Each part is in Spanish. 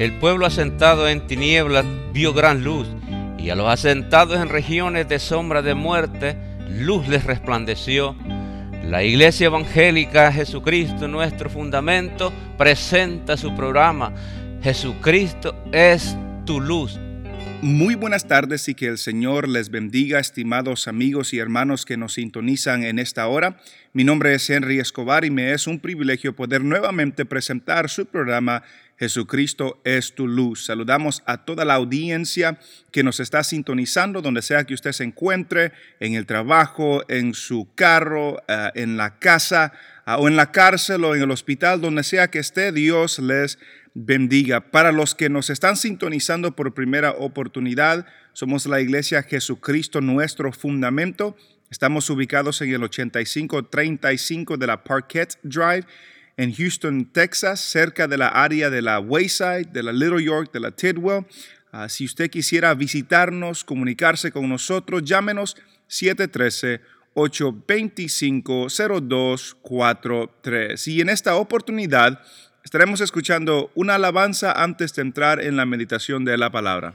El pueblo asentado en tinieblas vio gran luz, y a los asentados en regiones de sombra de muerte, luz les resplandeció. La Iglesia Evangélica Jesucristo, nuestro fundamento, presenta su programa. Jesucristo es tu luz. Muy buenas tardes y que el Señor les bendiga, estimados amigos y hermanos que nos sintonizan en esta hora. Mi nombre es Henry Escobar y me es un privilegio poder nuevamente presentar su programa Jesucristo es tu luz. Saludamos a toda la audiencia que nos está sintonizando, donde sea que usted se encuentre, en el trabajo, en su carro, eh, en la casa, ah, o en la cárcel o en el hospital, donde sea que esté, Dios les bendiga. Para los que nos están sintonizando por primera oportunidad, somos la iglesia Jesucristo, nuestro fundamento. Estamos ubicados en el 8535 de la Parquet Drive en Houston, Texas, cerca de la área de la Wayside, de la Little York, de la Tidwell. Ah, si usted quisiera visitarnos, comunicarse con nosotros, llámenos 713-825-0243. Y en esta oportunidad estaremos escuchando una alabanza antes de entrar en la meditación de la palabra.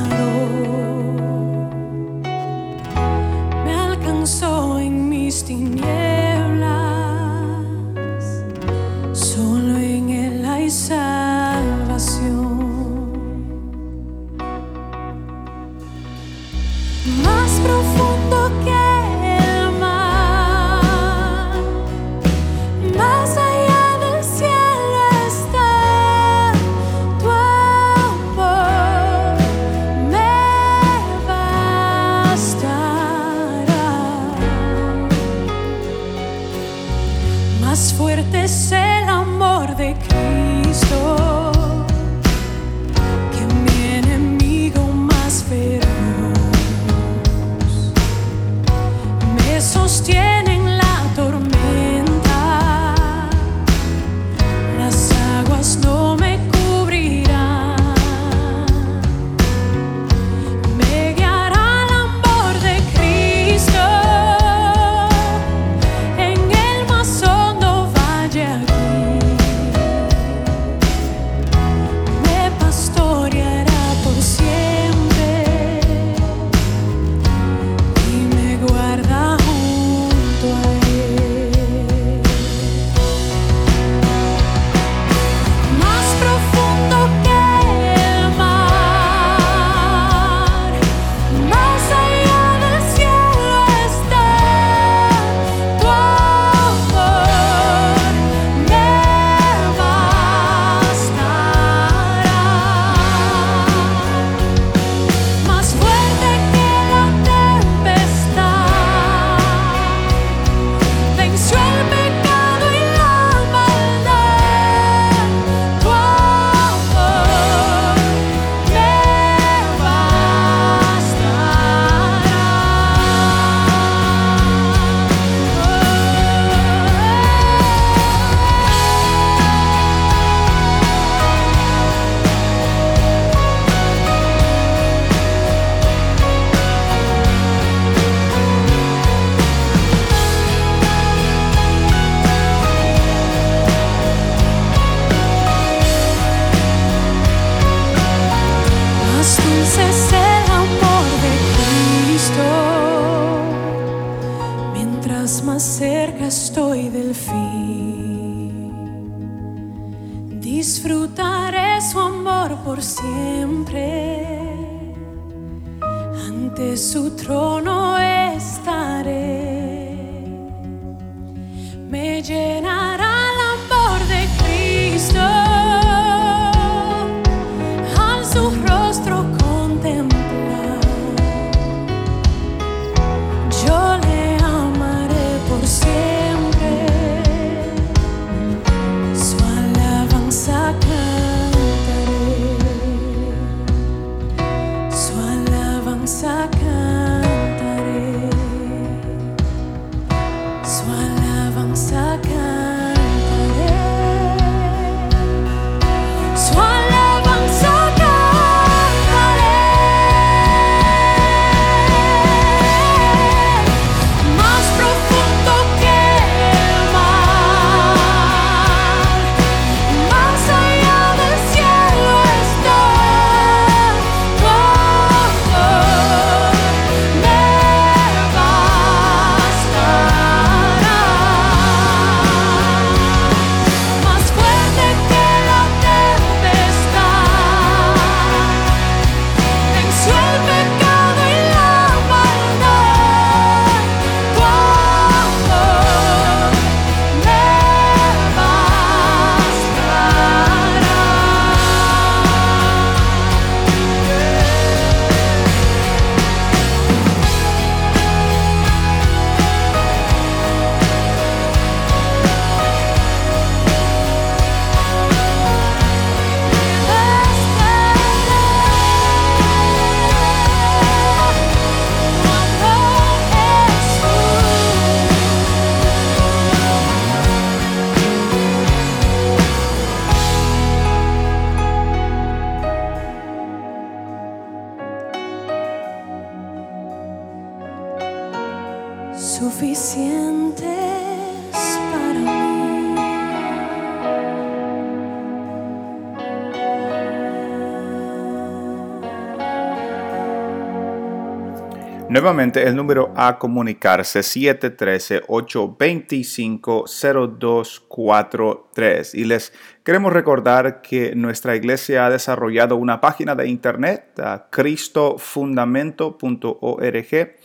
Nuevamente el número a comunicarse 713-825-0243 y les queremos recordar que nuestra iglesia ha desarrollado una página de internet cristofundamento.org.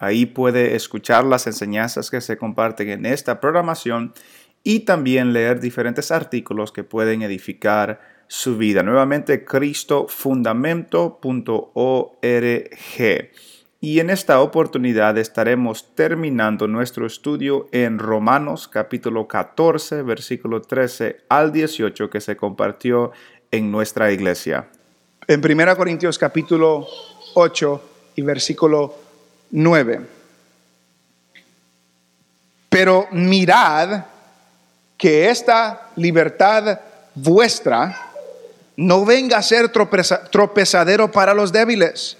Ahí puede escuchar las enseñanzas que se comparten en esta programación y también leer diferentes artículos que pueden edificar su vida. Nuevamente cristofundamento.org. Y en esta oportunidad estaremos terminando nuestro estudio en Romanos capítulo 14, versículo 13 al 18 que se compartió en nuestra iglesia. En 1 Corintios capítulo 8 y versículo 9. Pero mirad que esta libertad vuestra no venga a ser tropeza- tropezadero para los débiles.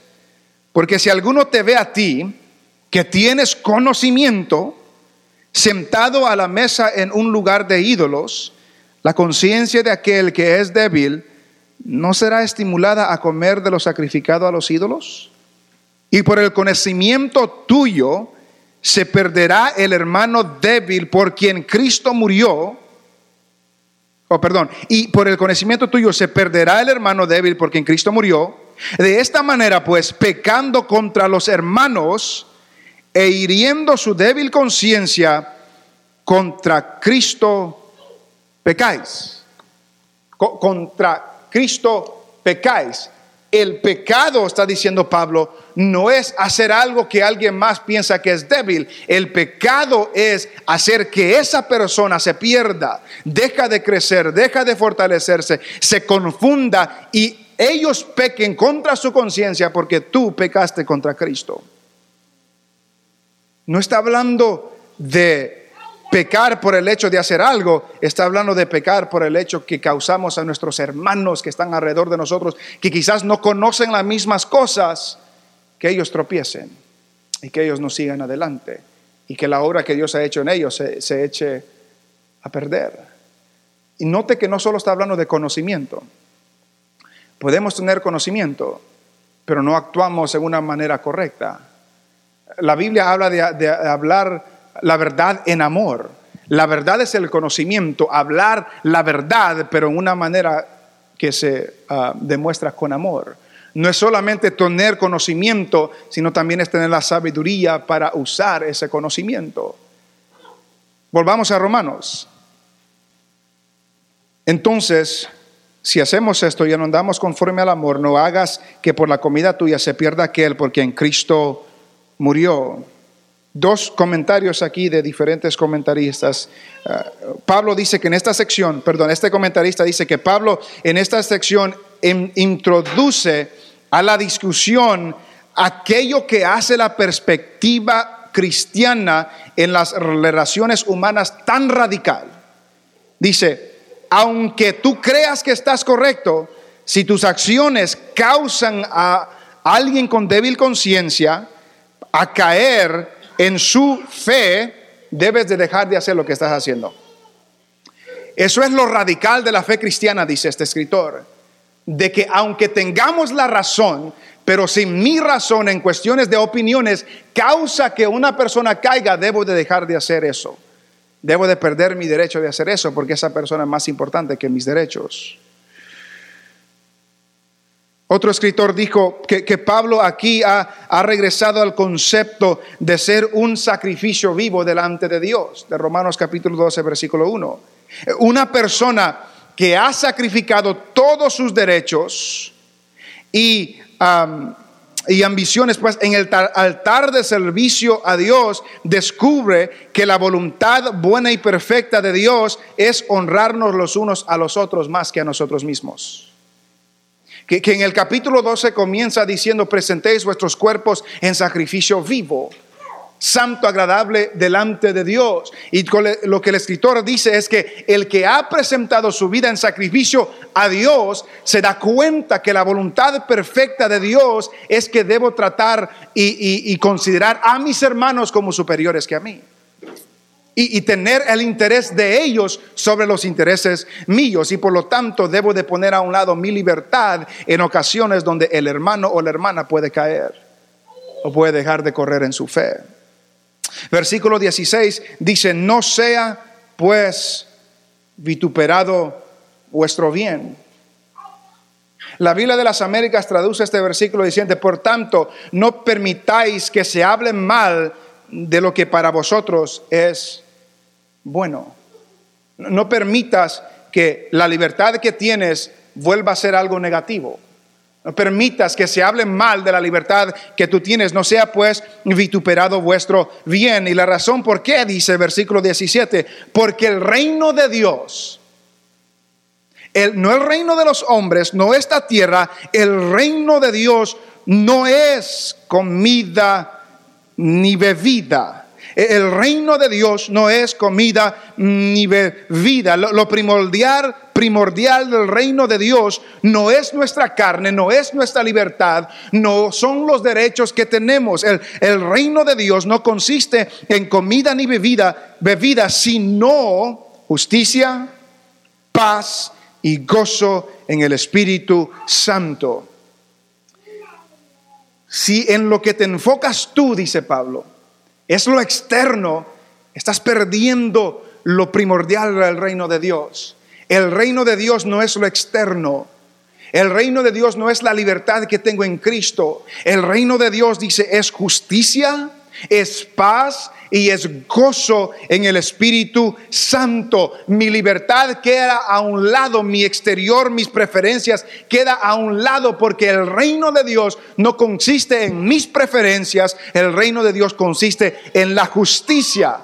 Porque si alguno te ve a ti, que tienes conocimiento, sentado a la mesa en un lugar de ídolos, la conciencia de aquel que es débil no será estimulada a comer de lo sacrificado a los ídolos. Y por el conocimiento tuyo se perderá el hermano débil por quien Cristo murió. Oh, perdón. Y por el conocimiento tuyo se perderá el hermano débil por quien Cristo murió. De esta manera, pues, pecando contra los hermanos e hiriendo su débil conciencia, contra Cristo pecáis. Co- contra Cristo pecáis. El pecado, está diciendo Pablo, no es hacer algo que alguien más piensa que es débil. El pecado es hacer que esa persona se pierda, deja de crecer, deja de fortalecerse, se confunda y ellos pequen contra su conciencia porque tú pecaste contra Cristo. No está hablando de pecar por el hecho de hacer algo, está hablando de pecar por el hecho que causamos a nuestros hermanos que están alrededor de nosotros, que quizás no conocen las mismas cosas, que ellos tropiecen y que ellos no sigan adelante y que la obra que Dios ha hecho en ellos se, se eche a perder. Y note que no solo está hablando de conocimiento, podemos tener conocimiento, pero no actuamos en una manera correcta. La Biblia habla de, hablar la verdad en amor. La verdad es el conocimiento, hablar la verdad, pero en una manera que se ah, demuestra con amor. No es solamente tener conocimiento, sino también es tener la sabiduría para usar ese conocimiento. Volvamos a Romanos. Entonces, si hacemos esto y no andamos conforme al amor, no hagas que por la comida tuya se pierda aquel porque en Cristo murió. Dos comentarios aquí de diferentes comentaristas. Uh, Pablo dice que en esta sección, perdón, este comentarista dice que Pablo en esta sección in- introduce a la discusión aquello que hace la perspectiva cristiana en las relaciones humanas tan radical. Dice, aunque tú creas que estás correcto, si tus acciones causan a alguien con débil conciencia a caer en su fe, debes de dejar de hacer lo que estás haciendo. Eso es lo radical de la fe cristiana, dice este escritor, de que aunque tengamos la razón, pero si mi razón en cuestiones de opiniones causa que una persona caiga, debo de dejar de hacer eso. Debo de perder mi derecho de hacer eso porque esa persona es más importante que mis derechos. Otro escritor dijo que, que Pablo aquí ha, ha, regresado al concepto de ser un sacrificio vivo delante de Dios, de Romanos capítulo 12, versículo 1. Una persona que ha sacrificado todos sus derechos y, y ambiciones, pues en el altar de servicio a Dios descubre que la voluntad buena y perfecta de Dios es honrarnos los unos a los otros más que a nosotros mismos. Que, que, en el capítulo 12 comienza diciendo, presentéis vuestros cuerpos en sacrificio vivo, santo, agradable delante de Dios. Y lo que el escritor dice es que el que ha presentado su vida en sacrificio a Dios se da cuenta que la voluntad perfecta de Dios es que debo tratar y, considerar a mis hermanos como superiores que a mí. Y, y, tener el interés de ellos sobre los intereses míos. Y por lo tanto debo de poner a un lado mi libertad en ocasiones donde el hermano o la hermana puede caer o puede dejar de correr en su fe. Versículo 16 dice, no sea pues vituperado vuestro bien. La Biblia de las Américas traduce este versículo diciendo, por tanto, no permitáis que se hable mal de lo que para vosotros es bueno. No permitas que la libertad que tienes vuelva a ser algo negativo. No permitas que se hable mal de la libertad que tú tienes, no sea pues vituperado vuestro bien. Y la razón por qué, dice versículo 17, porque el reino de Dios, el, no el reino de los hombres, no esta tierra, el reino de Dios no es comida ni bebida. El reino de Dios no es comida ni bebida. Lo, lo, primordial, primordial del reino de Dios no es nuestra carne, no es nuestra libertad, no son los derechos que tenemos. El, el reino de Dios no consiste en comida ni bebida, bebida, sino justicia, paz y gozo en el Espíritu Santo. Si en lo que te enfocas tú, dice Pablo, es lo externo, estás perdiendo lo primordial del reino de Dios. El reino de Dios no es lo externo. El reino de Dios no es la libertad que tengo en Cristo. El reino de Dios dice es justicia, es paz y es gozo en el Espíritu Santo. Mi libertad queda a un lado, mi exterior, mis preferencias queda a un lado porque el reino de Dios no consiste en mis preferencias, el reino de Dios consiste en la justicia.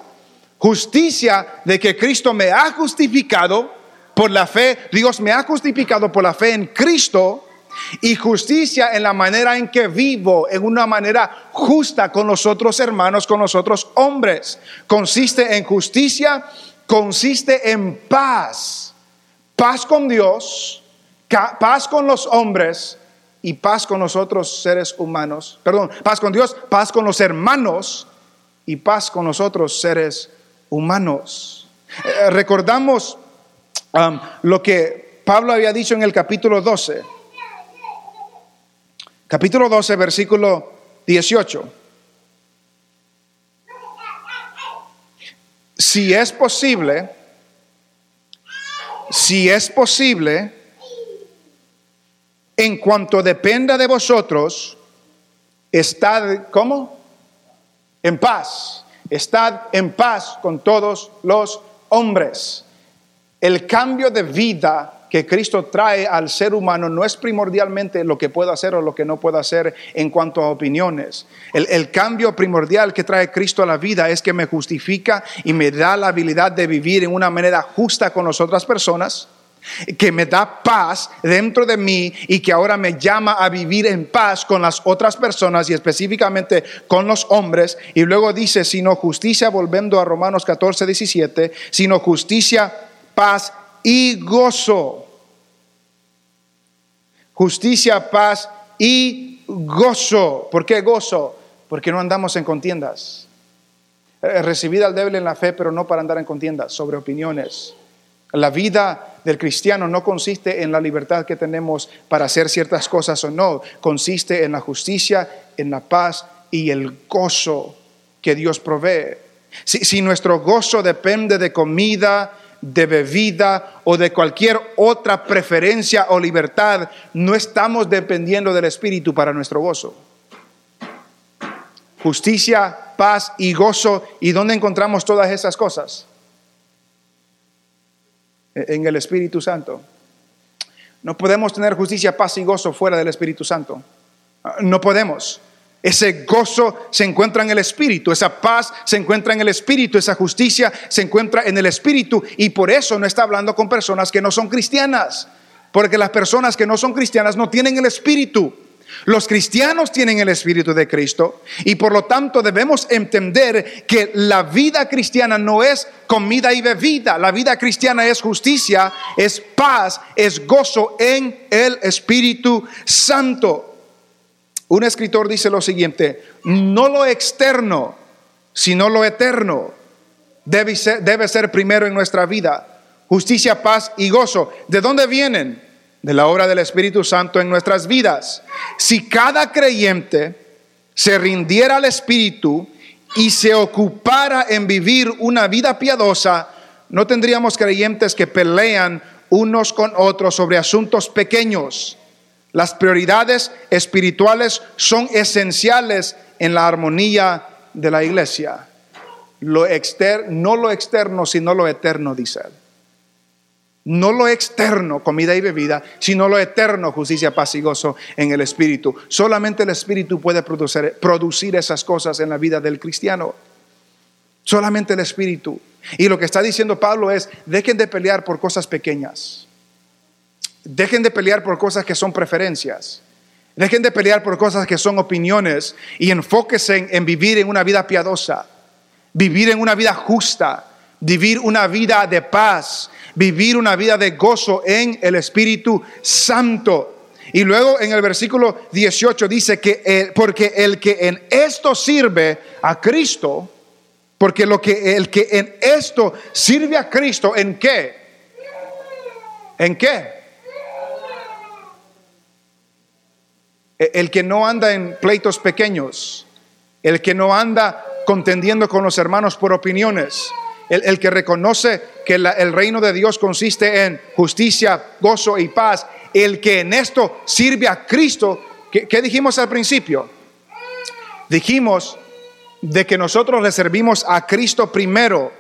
Justicia de que Cristo me ha justificado por la fe, Dios me ha justificado por la fe en Cristo y justicia en la manera en que vivo, en una manera justa con los otros hermanos, con los otros hombres. Consiste en justicia, consiste en paz. Paz con Dios, paz con los hombres y paz con los otros seres humanos. Perdón, paz con Dios, paz con los hermanos y paz con los otros seres humanos. Eh, recordamos lo que Pablo había dicho en el capítulo 12 capítulo 12, versículo 18. Si es posible, si es posible, en cuanto dependa de vosotros, estad, ¿cómo? En paz. Estad en paz con todos los hombres. El cambio de vida que Cristo trae al ser humano no es primordialmente lo que puedo hacer o lo que no puedo hacer en cuanto a opiniones. El, el, cambio primordial que trae Cristo a la vida es que me justifica y me da la habilidad de vivir en una manera justa con las otras personas, que me da paz dentro de mí y que ahora me llama a vivir en paz con las otras personas y específicamente con los hombres. Y luego dice, sino justicia, volviendo a Romanos 14, 17, sino justicia, paz y gozo. Justicia, paz y gozo. ¿Por qué gozo? Porque no andamos en contiendas. Eh, recibida al débil en la fe, pero no para andar en contiendas sobre opiniones. La vida del cristiano no consiste en la libertad que tenemos para hacer ciertas cosas o no, consiste en la justicia, en la paz y el gozo que Dios provee. Si, si nuestro gozo depende de comida, de bebida o de cualquier otra preferencia o libertad, no estamos dependiendo del Espíritu para nuestro gozo. Justicia, paz y gozo. ¿Y dónde encontramos todas esas cosas? En el Espíritu Santo. No podemos tener justicia, paz y gozo fuera del Espíritu Santo. No podemos. Ese gozo se encuentra en el Espíritu, esa paz se encuentra en el Espíritu, esa justicia se encuentra en el Espíritu. Y por eso no está hablando con personas que no son cristianas, porque las personas que no son cristianas no tienen el Espíritu. Los cristianos tienen el Espíritu de Cristo y por lo tanto debemos entender que la vida cristiana no es comida y bebida, la vida cristiana es justicia, es paz, es gozo en el Espíritu Santo. Un escritor dice lo siguiente, no lo externo, sino lo eterno debe ser, primero en nuestra vida. Justicia, paz y gozo. ¿De dónde vienen? De la obra del Espíritu Santo en nuestras vidas. Si cada creyente se rindiera al Espíritu y se ocupara en vivir una vida piadosa, no tendríamos creyentes que pelean unos con otros sobre asuntos pequeños las prioridades espirituales son esenciales en la armonía de la iglesia. Lo externo, no lo externo, sino lo eterno, dice él. No lo externo, comida y bebida, sino lo eterno, justicia, paz y gozo en el Espíritu. Solamente el Espíritu puede producir esas cosas en la vida del cristiano. Solamente el Espíritu. Y lo que está diciendo Pablo es, dejen de pelear por cosas pequeñas. Dejen de pelear por cosas que son preferencias. Dejen de pelear por cosas que son opiniones y enfóquense en, vivir en una vida piadosa, vivir en una vida justa, vivir una vida de paz, vivir una vida de gozo en el Espíritu Santo. Y luego en el versículo 18 dice que eh, porque el que en esto sirve a Cristo, porque lo que el que en esto sirve a Cristo, ¿en qué? ¿En qué? El que no anda en pleitos pequeños, el que no anda contendiendo con los hermanos por opiniones, el, que reconoce que el reino de Dios consiste en justicia, gozo y paz, el que en esto sirve a Cristo, ¿qué, dijimos al principio? Dijimos de que nosotros le servimos a Cristo primero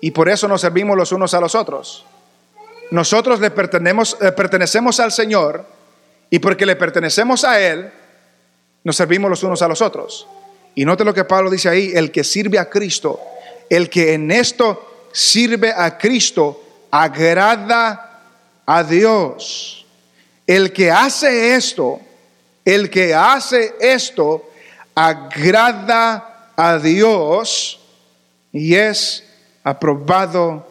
y por eso nos servimos los unos a los otros. Nosotros le pertenecemos, le pertenecemos al Señor y porque le pertenecemos a Él, nos servimos los unos a los otros. Y note lo que Pablo dice ahí, el que sirve a Cristo, el que en esto sirve a Cristo, agrada a Dios. El que hace esto, el que hace esto, agrada a Dios y es aprobado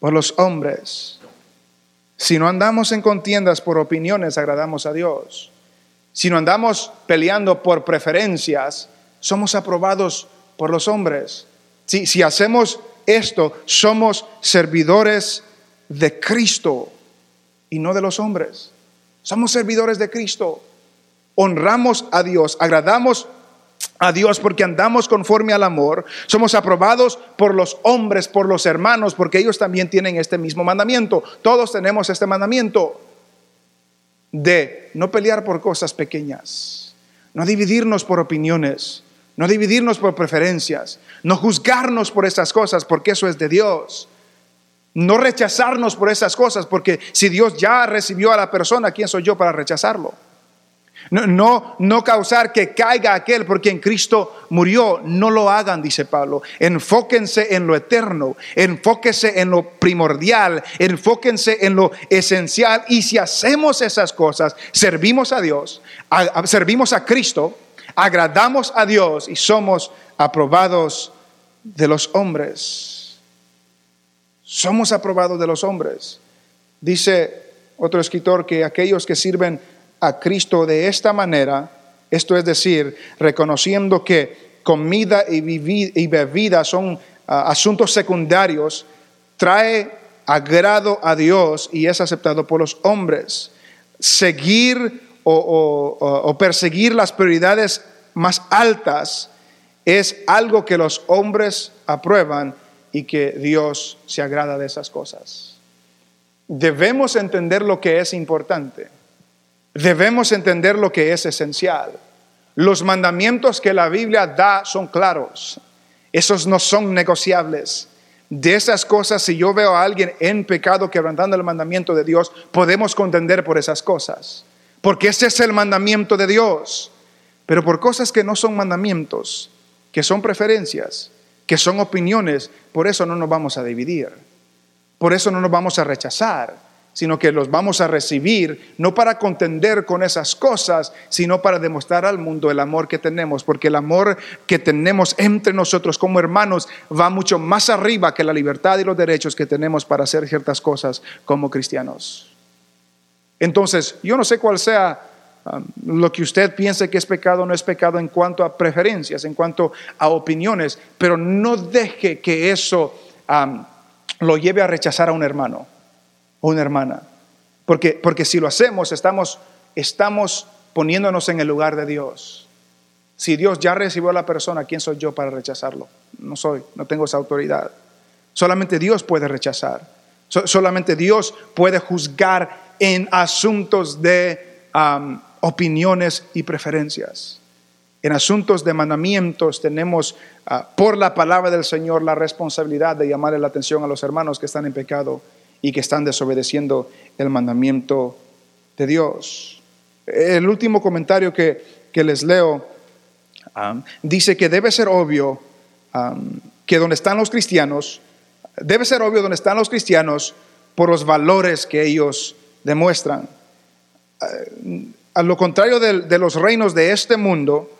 por los hombres. Si no andamos en contiendas por opiniones, agradamos a Dios. Si no andamos peleando por preferencias, somos aprobados por los hombres. Si, hacemos esto, somos servidores de Cristo y no de los hombres. Somos servidores de Cristo. Honramos a Dios, agradamos a Dios porque andamos conforme al amor, somos aprobados por los hombres, por los hermanos, porque ellos también tienen este mismo mandamiento. Todos tenemos este mandamiento de no pelear por cosas pequeñas, no dividirnos por opiniones, no dividirnos por preferencias, no juzgarnos por esas cosas, porque eso es de Dios. No rechazarnos por esas cosas, porque si Dios ya recibió a la persona, ¿quién soy yo para rechazarlo? No, no, no causar que caiga aquel por quien Cristo murió. No lo hagan, dice Pablo. Enfóquense en lo eterno, enfóquense en lo primordial, enfóquense en lo esencial. Y si hacemos esas cosas, servimos a Dios, servimos a Cristo, agradamos a Dios y somos aprobados de los hombres. Somos aprobados de los hombres. Dice otro escritor que aquellos que sirven a Cristo de esta manera, esto es decir, reconociendo que comida y, bebida son ah, asuntos secundarios, trae agrado a Dios y es aceptado por los hombres. Seguir o perseguir las prioridades más altas es algo que los hombres aprueban y que Dios se agrada de esas cosas. Debemos entender lo que es importante. Debemos entender lo que es esencial. Los mandamientos que la Biblia da son claros. Esos no son negociables. De esas cosas, si yo veo a alguien en pecado quebrantando el mandamiento de Dios, podemos contender por esas cosas. Porque ese es el mandamiento de Dios. Pero por cosas que no son mandamientos, que son preferencias, que son opiniones, por eso no nos vamos a dividir. Por eso no nos vamos a rechazar, sino que los vamos a recibir, no para contender con esas cosas, sino para demostrar al mundo el amor que tenemos, porque el amor que tenemos entre nosotros como hermanos va mucho más arriba que la libertad y los derechos que tenemos para hacer ciertas cosas como cristianos. Entonces, yo no sé cuál sea um, lo que usted piense que es pecado o no es pecado en cuanto a preferencias, en cuanto a opiniones, pero no deje que eso um, lo lleve a rechazar a un hermano o una hermana. Porque, porque si lo hacemos, estamos, estamos poniéndonos en el lugar de Dios. Si Dios ya recibió a la persona, ¿quién soy yo para rechazarlo? No soy, no tengo esa autoridad. Solamente Dios puede rechazar. So- solamente Dios puede juzgar en asuntos de opiniones y preferencias. En asuntos de mandamientos tenemos ah, por la palabra del Señor la responsabilidad de llamarle la atención a los hermanos que están en pecado y que están desobedeciendo el mandamiento de Dios. El último comentario que, que les leo um, dice que debe ser obvio um, que donde están los cristianos, debe ser obvio donde están los cristianos por los valores que ellos demuestran. Eh, a lo contrario de, de los reinos de este mundo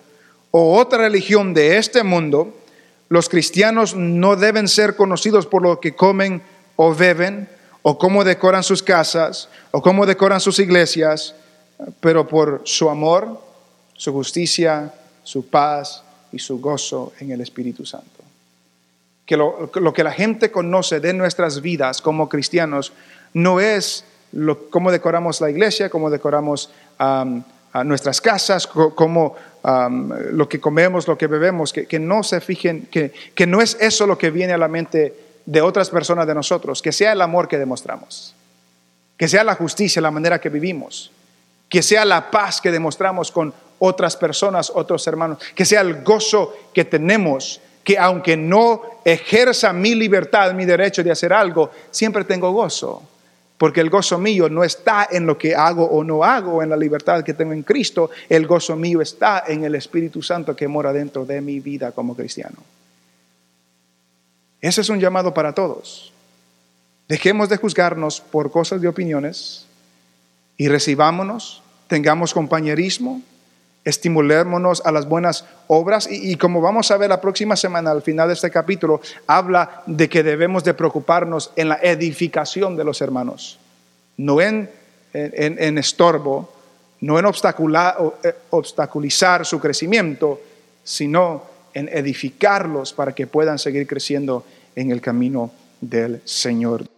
o otra religión de este mundo, los cristianos no deben ser conocidos por lo que comen o beben, o cómo decoran sus casas, o cómo decoran sus iglesias, pero por su amor, su justicia, su paz y su gozo en el Espíritu Santo. Que lo, que la gente conoce de nuestras vidas como cristianos no es cómo decoramos la iglesia, cómo decoramos nuestras casas, cómo lo que comemos, lo que bebemos, que, que no se fijen, que, que no es eso lo que viene a la mente de otras personas de nosotros, que sea el amor que demostramos, que sea la justicia, la manera que vivimos, que sea la paz que demostramos con otras personas, otros hermanos, que sea el gozo que tenemos, que aunque no ejerza mi libertad, mi derecho de hacer algo, siempre tengo gozo, porque el gozo mío no está en lo que hago o no hago, en la libertad que tengo en Cristo, el gozo mío está en el Espíritu Santo que mora dentro de mi vida como cristiano. Ese es un llamado para todos. Dejemos de juzgarnos por cosas de opiniones y recibámonos, tengamos compañerismo, estimulémonos a las buenas obras y, y como vamos a ver la próxima semana al final de este capítulo, habla de que debemos de preocuparnos en la edificación de los hermanos, no en, en, en estorbo, no en eh, obstaculizar su crecimiento, sino en edificarlos para que puedan seguir creciendo en el camino del Señor.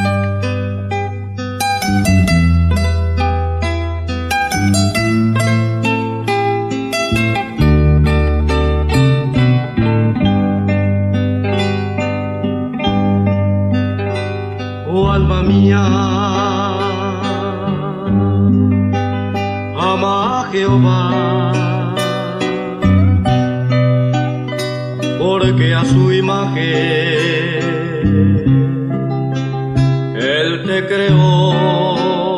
Ama a Jehová, porque a su imagen Él te creó.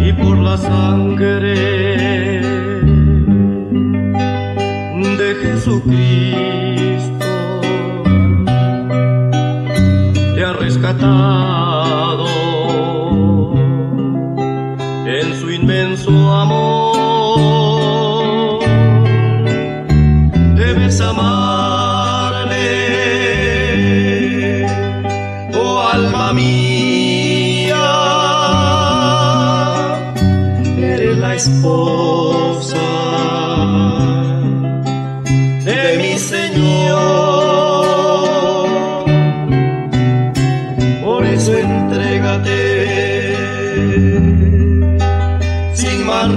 Y por la sangre de Jesucristo ha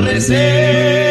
atardecer.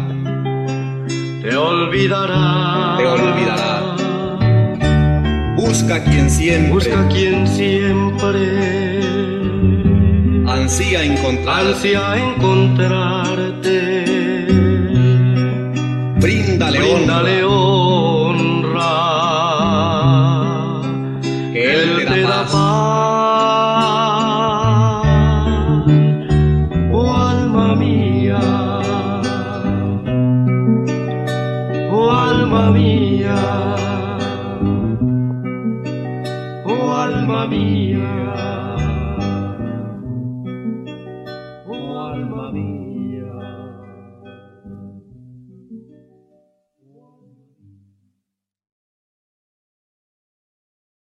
Te olvidará. Te olvidará. Busca quien siempre. Busca quien siempre. Ansía encontrarte. Ansía encontrarte. Bríndale, Bríndale honra.